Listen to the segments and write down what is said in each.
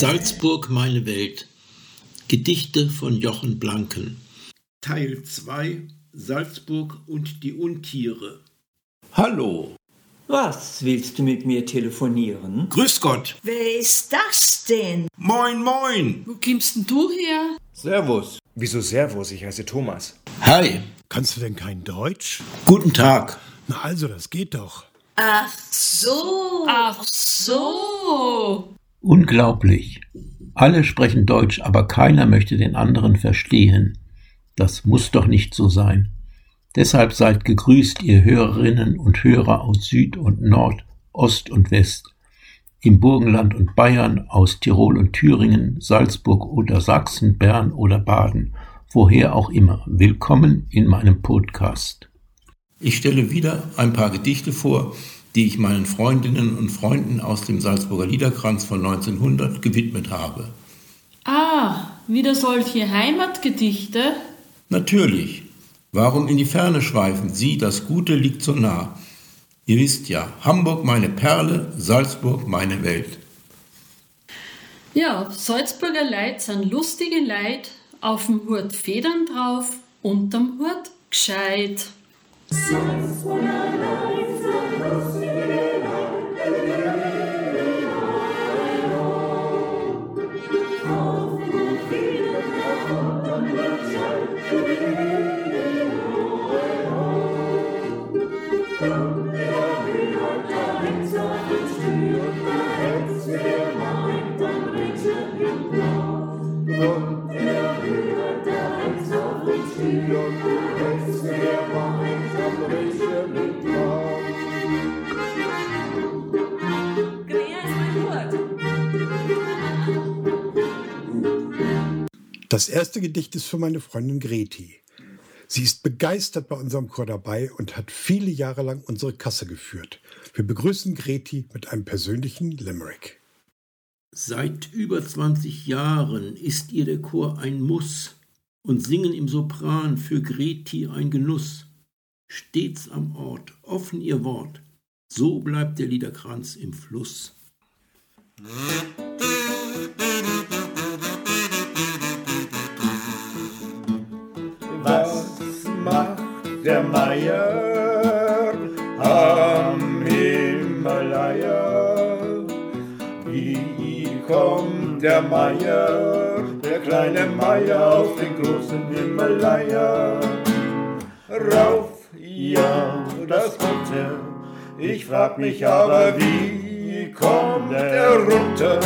Salzburg meine Welt. Gedichte von Jochen Blanken. Teil 2 Salzburg und die Untiere. Hallo. Was willst du mit mir telefonieren? Grüß Gott. Wer ist das denn? Moin, moin. Wo kommst denn du her? Servus. Wieso Servus? Ich heiße Thomas. Hi. Kannst du denn kein Deutsch? Guten Tag. Na also, das geht doch. Ach so. Ach so. Unglaublich. Alle sprechen Deutsch, aber keiner möchte den anderen verstehen. Das muss doch nicht so sein. Deshalb seid gegrüßt, ihr Hörerinnen und Hörer aus Süd und Nord, Ost und West, im Burgenland und Bayern, aus Tirol und Thüringen, Salzburg oder Sachsen, Bern oder Baden, woher auch immer. Willkommen in meinem Podcast. Ich stelle wieder ein paar Gedichte vor, die ich meinen Freundinnen und Freunden aus dem Salzburger Liederkranz von 1900 gewidmet habe. Ah, wieder solche Heimatgedichte? Natürlich. Warum in die Ferne schweifen? Sie, das Gute liegt so nah. Ihr wisst ja, Hamburg meine Perle, Salzburg meine Welt. Ja, Salzburger Leid sind lustige Leid, auf dem Hut Federn drauf, unterm Hut gescheit. Salzburger Leid sind lustige Leid, Das erste Gedicht ist für meine Freundin Greti. Sie ist begeistert bei unserem Chor dabei und hat viele Jahre lang unsere Kasse geführt. Wir begrüßen Greti mit einem persönlichen Limerick. Seit über 20 Jahren ist ihr der Chor ein Muss und Singen im Sopran für Greti ein Genuss. Stets am Ort, offen ihr Wort, so bleibt der Liederkranz im Fluss. Was macht der Meier am Himalaya? Wie kommt der Meier, kleine Meier auf den großen Himalaya? Rauf, ja, das kommt. Ich frag mich aber, wie kommt er runter?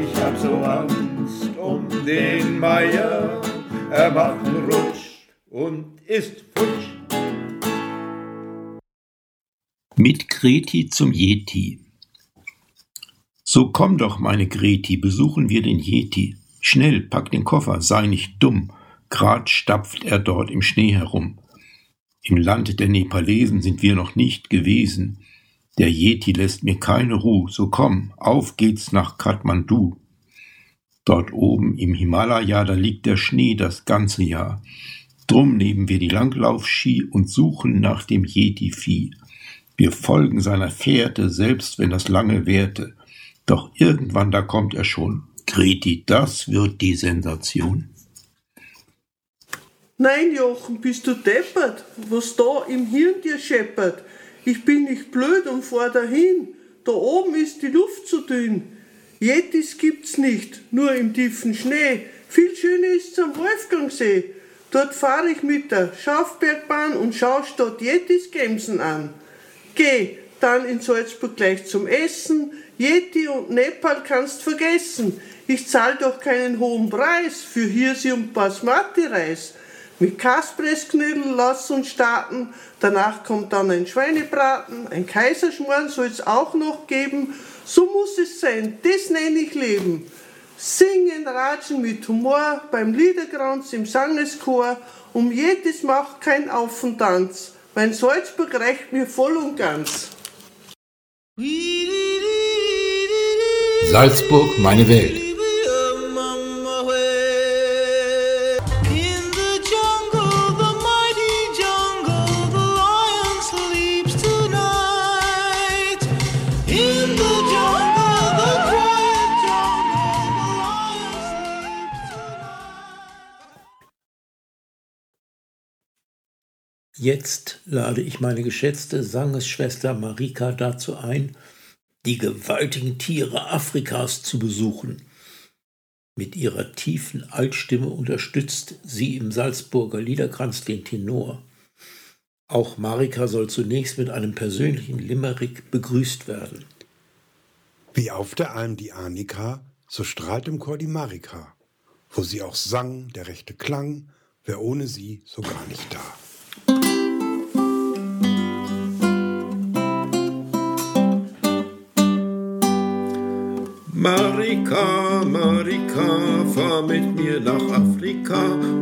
Ich hab so Angst um den Meier. Er macht einen Rutsch und ist futsch. Mit Greti zum Yeti. So komm doch, meine Greti, besuchen wir den Yeti. Schnell, pack den Koffer, sei nicht dumm. Grad stapft er dort im Schnee herum. Im Land der Nepalesen sind wir noch nicht gewesen. Der Yeti lässt mir keine Ruhe, so komm, auf geht's nach Kathmandu. Dort oben im Himalaya, da liegt der Schnee das ganze Jahr. Drum nehmen wir die Langlaufski und suchen nach dem Yeti-Vieh. Wir folgen seiner Fährte, selbst wenn das lange währte. Doch irgendwann, da kommt er schon. Greti, das wird die Sensation. Nein, Jochen, bist du deppert, was da im Hirn dir scheppert. Ich bin nicht blöd und fahr dahin. Da oben ist die Luft zu dünn. Yetis gibt's nicht, nur im tiefen Schnee. Viel schöner ist's am Wolfgangsee. Dort fahre ich mit der Schaufbergbahn und schau statt Yetis Gemsen an. Geh dann in Salzburg gleich zum Essen. Yeti und Nepal kannst vergessen. Ich zahl doch keinen hohen Preis für Hirsi und Basmati-Reis. Mit Kaspressknödel lass uns starten. Danach kommt dann ein Schweinebraten, ein Kaiserschmarrn soll's auch noch geben. So muss es sein, das nenne ich Leben. Singen, ratschen mit Humor beim Liederkranz im Sangeschor. Um jedes macht kein Auf und Tanz. Mein Salzburg reicht mir voll und ganz. Salzburg, meine Welt. Jetzt lade ich meine geschätzte Sangesschwester Marika dazu ein, die gewaltigen Tiere Afrikas zu besuchen. Mit ihrer tiefen Altstimme unterstützt sie im Salzburger Liederkranz den Tenor. Auch Marika soll zunächst mit einem persönlichen Limerick begrüßt werden. Wie auf der Alm die Annika, so strahlt im Chor die Marika. Wo sie auch sang, der rechte Klang, wär ohne sie so gar nicht da. Marika, Marika, fahr mit mir nach Afrika,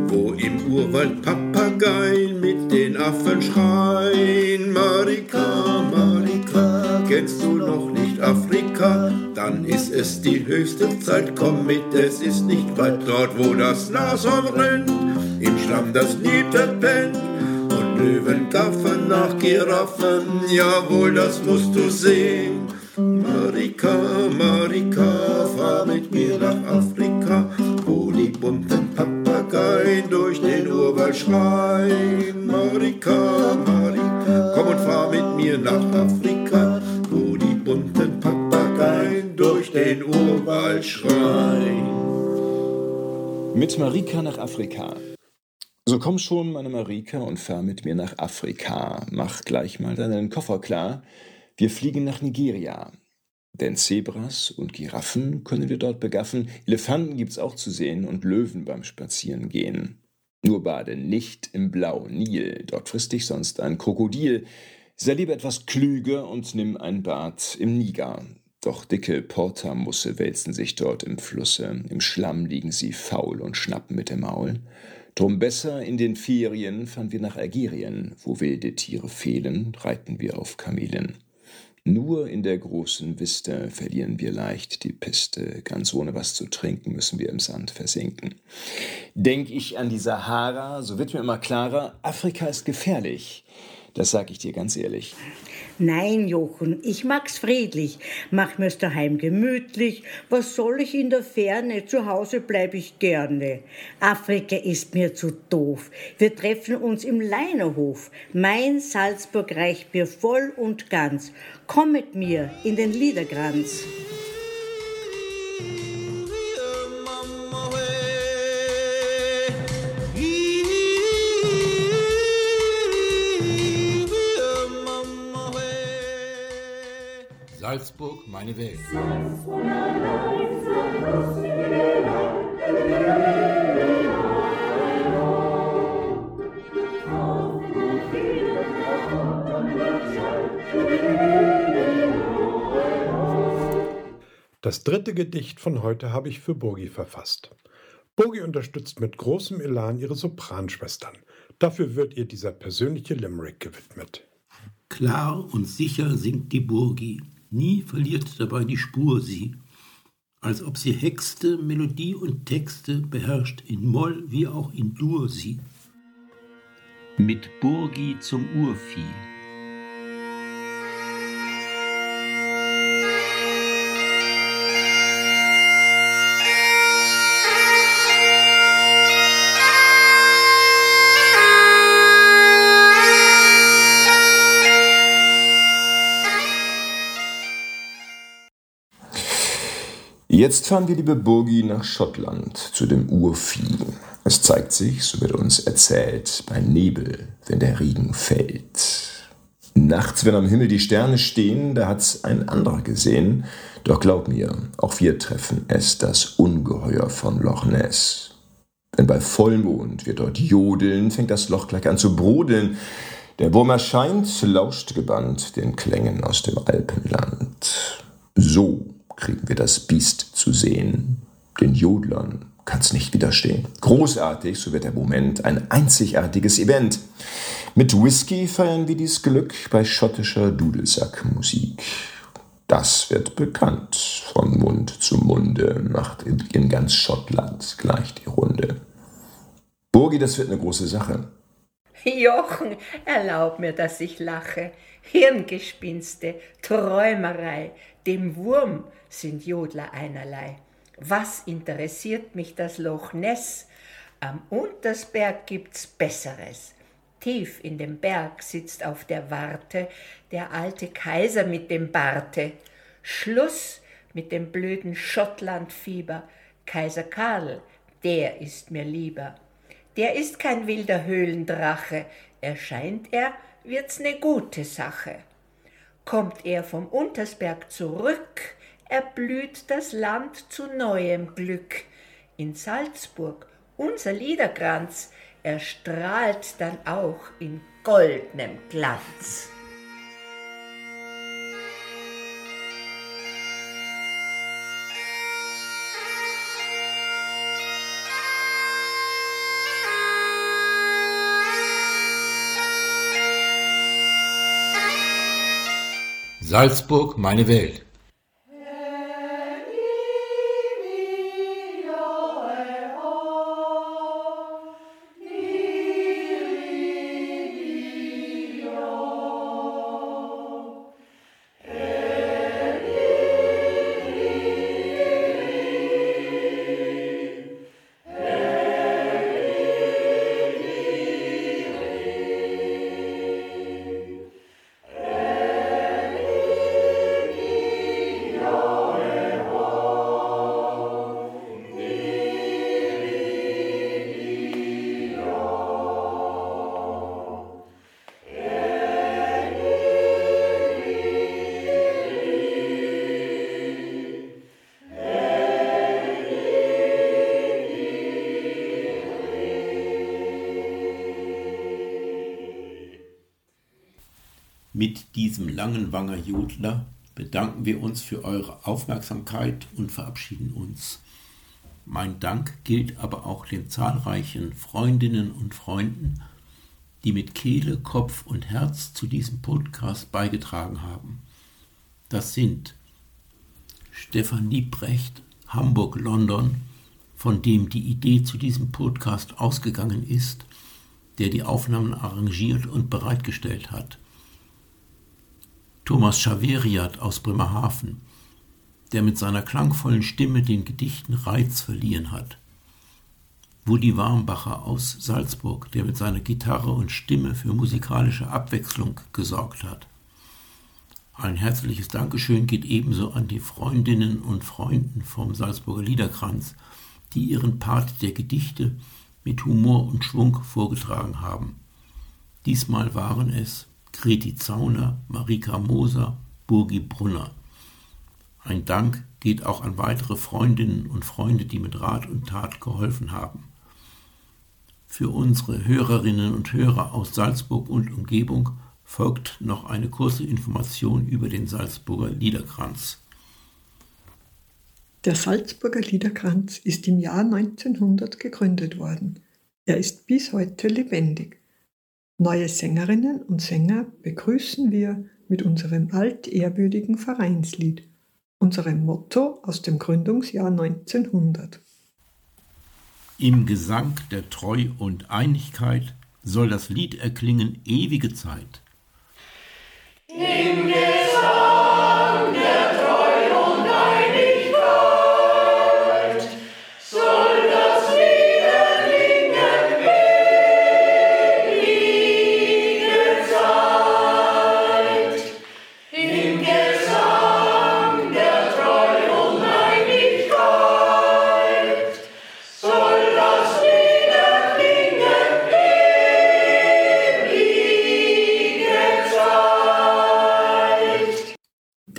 wo im Urwald Papageien mit den Affen schreien. Marika, Marika, kennst du noch nicht Afrika? Dann ist es die höchste Zeit, komm mit, es ist nicht weit dort, wo das Nashorn rennt, im Schlamm das Niebert pennt. Und Löwen gaffen nach Giraffen, jawohl, das musst du sehen. Marika, Marika, fahr mit mir nach Afrika, wo die bunten Papageien durch den Urwald schreien. Marika, Marika, komm und fahr mit mir nach Afrika, wo die bunten Papageien durch den Urwald schreien. Mit Marika nach Afrika. So komm schon, meine Marika, und fahr mit mir nach Afrika. Mach gleich mal deinen Koffer klar. Wir fliegen nach Nigeria. Denn Zebras und Giraffen können wir dort begaffen, Elefanten gibt's auch zu sehen und Löwen beim Spazierengehen. Nur bade nicht im blauen Nil, dort frisst dich sonst ein Krokodil. Sei lieber etwas klüger und nimm ein Bad im Niger. Doch dicke Portamusse wälzen sich dort im Flusse, im Schlamm liegen sie faul und schnappen mit dem Maul. Drum besser in den Ferien fahren wir nach Algerien, wo wilde Tiere fehlen, reiten wir auf Kamelen. Nur in der großen Wiste verlieren wir leicht die Piste, ganz ohne was zu trinken müssen wir im Sand versinken. Denk ich an die Sahara, so wird mir immer klarer, Afrika ist gefährlich. Das sag ich dir ganz ehrlich. Nein, Jochen, ich mag's friedlich. Mach mir's daheim gemütlich. Was soll ich in der Ferne? Zu Hause bleib ich gerne. Afrika ist mir zu doof. Wir treffen uns im Leinerhof. Mein Salzburg reicht mir voll und ganz. Komm mit mir in den Liederkranz. Salzburg, meine Welt. Das dritte Gedicht von heute habe ich für Burgi verfasst. Burgi unterstützt mit großem Elan ihre Sopranschwestern. Dafür wird ihr dieser persönliche Limerick gewidmet. Klar und sicher singt die Burgi, nie verliert dabei die Spur sie, als ob sie Hexte, Melodie und Texte beherrscht, in Moll wie auch in Dur sie. Mit Burgi zum Urvieh. Jetzt fahren wir, liebe Burgi, nach Schottland zu dem Urvieh. Es zeigt sich, so wird uns erzählt, bei Nebel, wenn der Regen fällt. Nachts, wenn am Himmel die Sterne stehen, da hat's ein anderer gesehen. Doch glaub mir, auch wir treffen es, das Ungeheuer von Loch Ness. Wenn bei Vollmond wir dort jodeln, fängt das Loch gleich an zu brodeln. Der Wurm erscheint, lauscht gebannt den Klängen aus dem Alpenland. So kriegen wir das Biest zu sehen. Den Jodlern kann's nicht widerstehen. Großartig, so wird der Moment, ein einzigartiges Event. Mit Whisky feiern wir dies Glück bei schottischer Dudelsackmusik. Das wird bekannt, von Mund zu Munde, macht in ganz Schottland gleich die Runde. Burgi, das wird eine große Sache. Jochen, erlaub mir, dass ich lache. Hirngespinste, Träumerei, dem Wurm sind Jodler einerlei. Was interessiert mich das Loch Ness? Am Untersberg gibt's Besseres. Tief in dem Berg sitzt auf der Warte der alte Kaiser mit dem Barte. Schluss mit dem blöden Schottlandfieber. Kaiser Karl, der ist mir lieber. Der ist kein wilder Höhlendrache, erscheint er, wird's ne gute Sache. Kommt er vom Untersberg zurück, erblüht das Land zu neuem Glück. In Salzburg, unser Liederkranz, erstrahlt dann auch in goldnem Glanz. Salzburg, meine Welt. Mit diesem langen Wanger Jodler bedanken wir uns für eure Aufmerksamkeit und verabschieden uns. Mein Dank gilt aber auch den zahlreichen Freundinnen und Freunden, die mit Kehle, Kopf und Herz zu diesem Podcast beigetragen haben. Das sind Stefan Liebrecht, Hamburg, London, von dem die Idee zu diesem Podcast ausgegangen ist, der die Aufnahmen arrangiert und bereitgestellt hat. Thomas Schaveriat aus Bremerhaven, der mit seiner klangvollen Stimme den Gedichten Reiz verliehen hat. Woody Warmbacher aus Salzburg, der mit seiner Gitarre und Stimme für musikalische Abwechslung gesorgt hat. Ein herzliches Dankeschön geht ebenso an die Freundinnen und Freunden vom Salzburger Liederkranz, die ihren Part der Gedichte mit Humor und Schwung vorgetragen haben. Diesmal waren es Greti Zauner, Marika Moser, Burgi Brunner. Ein Dank geht auch an weitere Freundinnen und Freunde, die mit Rat und Tat geholfen haben. Für unsere Hörerinnen und Hörer aus Salzburg und Umgebung folgt noch eine kurze Information über den Salzburger Liederkranz. Der Salzburger Liederkranz ist im Jahr 1900 gegründet worden. Er ist bis heute lebendig. Neue Sängerinnen und Sänger begrüßen wir mit unserem altehrwürdigen Vereinslied, unserem Motto aus dem Gründungsjahr 1900. Im Gesang der Treu und Einigkeit soll das Lied erklingen ewige Zeit. Im Gesang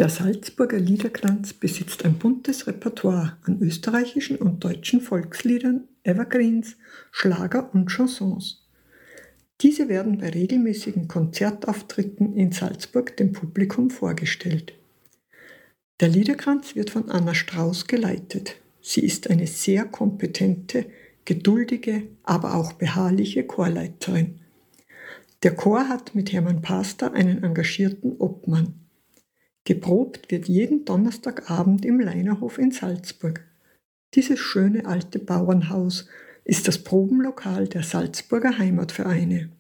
Der Salzburger Liederkranz besitzt ein buntes Repertoire an österreichischen und deutschen Volksliedern, Evergreens, Schlager und Chansons. Diese werden bei regelmäßigen Konzertauftritten in Salzburg dem Publikum vorgestellt. Der Liederkranz wird von Anna Strauß geleitet. Sie ist eine sehr kompetente, geduldige, aber auch beharrliche Chorleiterin. Der Chor hat mit Hermann Pastor einen engagierten Obmann. Geprobt wird jeden Donnerstagabend im Leinerhof in Salzburg. Dieses schöne alte Bauernhaus ist das Probenlokal der Salzburger Heimatvereine.